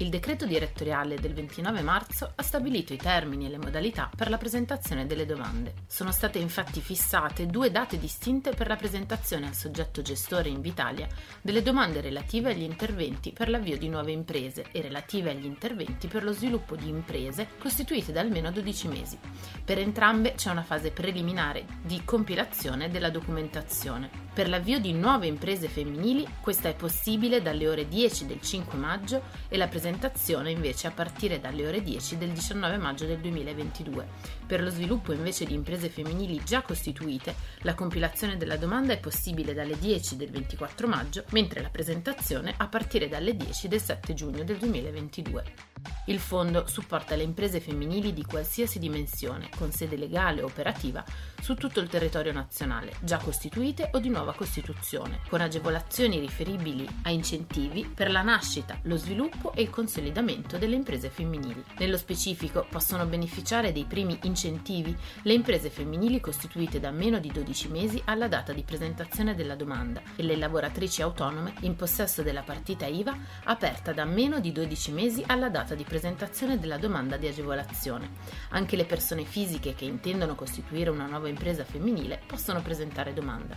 il decreto direttoriale del 29 marzo ha stabilito i termini e le modalità per la presentazione delle domande. Sono state infatti fissate due date distinte per la presentazione al soggetto gestore Invitalia delle domande relative agli interventi per l'avvio di nuove imprese e relative agli interventi per lo sviluppo di imprese costituite da almeno 12 mesi. Per entrambe c'è una fase preliminare di compilazione della documentazione. Per l'avvio di nuove imprese femminili questa è possibile dalle ore 10 del 5 maggio e la presentazione invece a partire dalle ore 10 del 19 maggio del 2022. Per lo sviluppo invece di imprese femminili già costituite, la compilazione della domanda è possibile dalle 10 del 24 maggio, mentre la presentazione a partire dalle 10 del 7 giugno del 2022. Il fondo supporta le imprese femminili di qualsiasi dimensione, con sede legale o operativa, su tutto il territorio nazionale, già costituite o di nuova costituzione, con agevolazioni riferibili a incentivi per la nascita, lo sviluppo e il consolidamento delle imprese femminili. Nello specifico possono beneficiare dei primi incentivi le imprese femminili costituite da meno di 12 mesi alla data di presentazione della domanda e le lavoratrici autonome in possesso della partita IVA aperta da meno di 12 mesi alla data data di presentazione della domanda di agevolazione. Anche le persone fisiche che intendono costituire una nuova impresa femminile possono presentare domanda.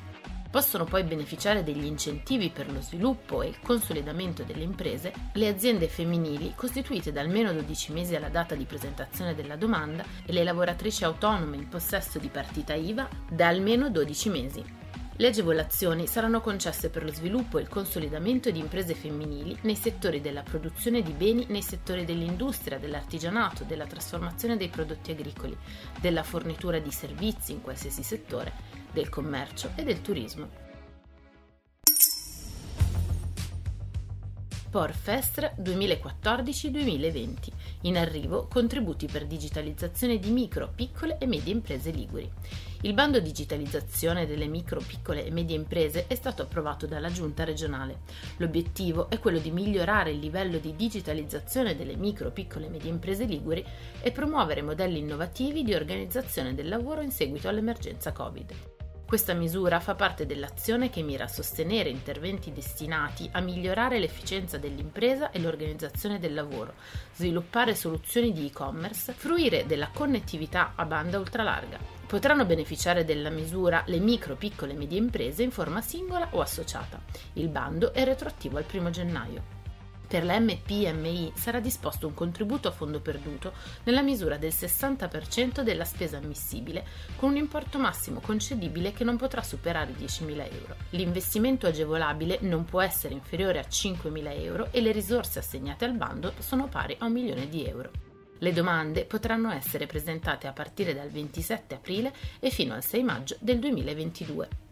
Possono poi beneficiare degli incentivi per lo sviluppo e il consolidamento delle imprese le aziende femminili costituite da almeno 12 mesi alla data di presentazione della domanda e le lavoratrici autonome in possesso di partita IVA da almeno 12 mesi. Le agevolazioni saranno concesse per lo sviluppo e il consolidamento di imprese femminili nei settori della produzione di beni, nei settori dell'industria, dell'artigianato, della trasformazione dei prodotti agricoli, della fornitura di servizi in qualsiasi settore, del commercio e del turismo. Porfest 2014-2020. In arrivo contributi per digitalizzazione di micro, piccole e medie imprese liguri. Il bando digitalizzazione delle micro, piccole e medie imprese è stato approvato dalla Giunta regionale. L'obiettivo è quello di migliorare il livello di digitalizzazione delle micro, piccole e medie imprese liguri e promuovere modelli innovativi di organizzazione del lavoro in seguito all'emergenza Covid. Questa misura fa parte dell'azione che mira a sostenere interventi destinati a migliorare l'efficienza dell'impresa e l'organizzazione del lavoro, sviluppare soluzioni di e-commerce, fruire della connettività a banda ultralarga. Potranno beneficiare della misura le micro, piccole e medie imprese in forma singola o associata. Il bando è retroattivo al 1 gennaio. Per la MPMI sarà disposto un contributo a fondo perduto nella misura del 60% della spesa ammissibile, con un importo massimo concedibile che non potrà superare i 10.000 euro. L'investimento agevolabile non può essere inferiore a 5.000 euro e le risorse assegnate al bando sono pari a un milione di euro. Le domande potranno essere presentate a partire dal 27 aprile e fino al 6 maggio del 2022.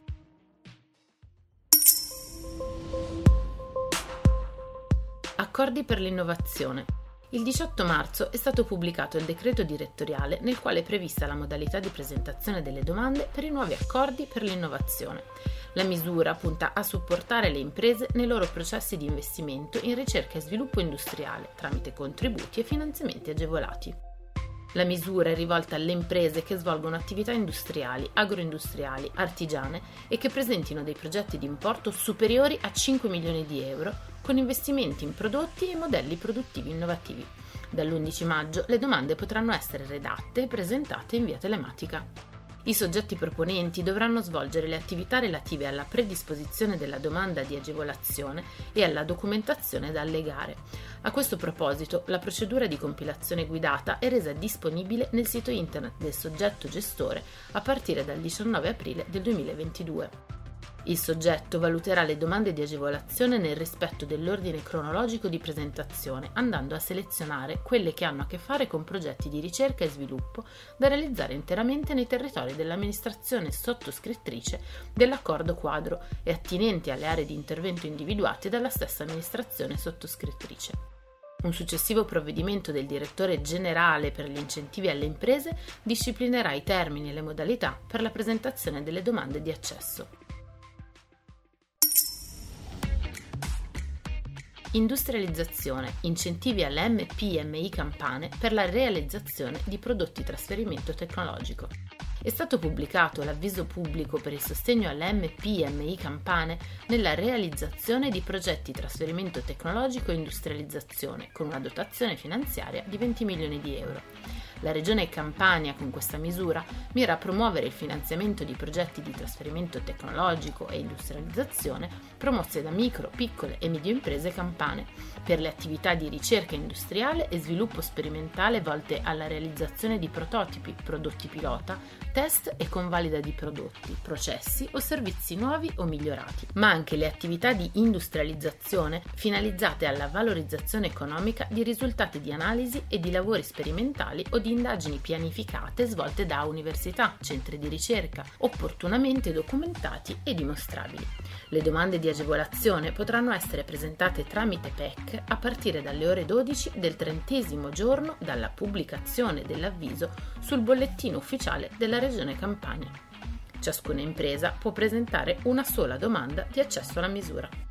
Accordi per l'innovazione. Il 18 marzo è stato pubblicato il decreto direttoriale nel quale è prevista la modalità di presentazione delle domande per i nuovi accordi per l'innovazione. La misura punta a supportare le imprese nei loro processi di investimento in ricerca e sviluppo industriale tramite contributi e finanziamenti agevolati. La misura è rivolta alle imprese che svolgono attività industriali, agroindustriali, artigiane e che presentino dei progetti di importo superiori a 5 milioni di euro con investimenti in prodotti e modelli produttivi innovativi. Dall'11 maggio le domande potranno essere redatte e presentate in via telematica. I soggetti proponenti dovranno svolgere le attività relative alla predisposizione della domanda di agevolazione e alla documentazione da allegare. A questo proposito, la procedura di compilazione guidata è resa disponibile nel sito internet del soggetto gestore a partire dal 19 aprile del 2022. Il soggetto valuterà le domande di agevolazione nel rispetto dell'ordine cronologico di presentazione, andando a selezionare quelle che hanno a che fare con progetti di ricerca e sviluppo da realizzare interamente nei territori dell'amministrazione sottoscrittrice dell'accordo quadro e attinenti alle aree di intervento individuate dalla stessa amministrazione sottoscrittrice. Un successivo provvedimento del direttore generale per gli incentivi alle imprese disciplinerà i termini e le modalità per la presentazione delle domande di accesso. Industrializzazione, incentivi alle MPMI campane per la realizzazione di prodotti trasferimento tecnologico. È stato pubblicato l'avviso pubblico per il sostegno alle MPMI campane nella realizzazione di progetti trasferimento tecnologico e industrializzazione con una dotazione finanziaria di 20 milioni di euro. La Regione Campania, con questa misura, mira a promuovere il finanziamento di progetti di trasferimento tecnologico e industrializzazione promosse da micro, piccole e medie imprese campane per le attività di ricerca industriale e sviluppo sperimentale volte alla realizzazione di prototipi, prodotti pilota, test e convalida di prodotti, processi o servizi nuovi o migliorati, ma anche le attività di industrializzazione finalizzate alla valorizzazione economica di risultati di analisi e di lavori sperimentali o di indagini pianificate svolte da università, centri di ricerca, opportunamente documentati e dimostrabili. Le domande di agevolazione potranno essere presentate tramite PEC a partire dalle ore 12 del trentesimo giorno dalla pubblicazione dell'avviso sul bollettino ufficiale della Regione Campania. Ciascuna impresa può presentare una sola domanda di accesso alla misura.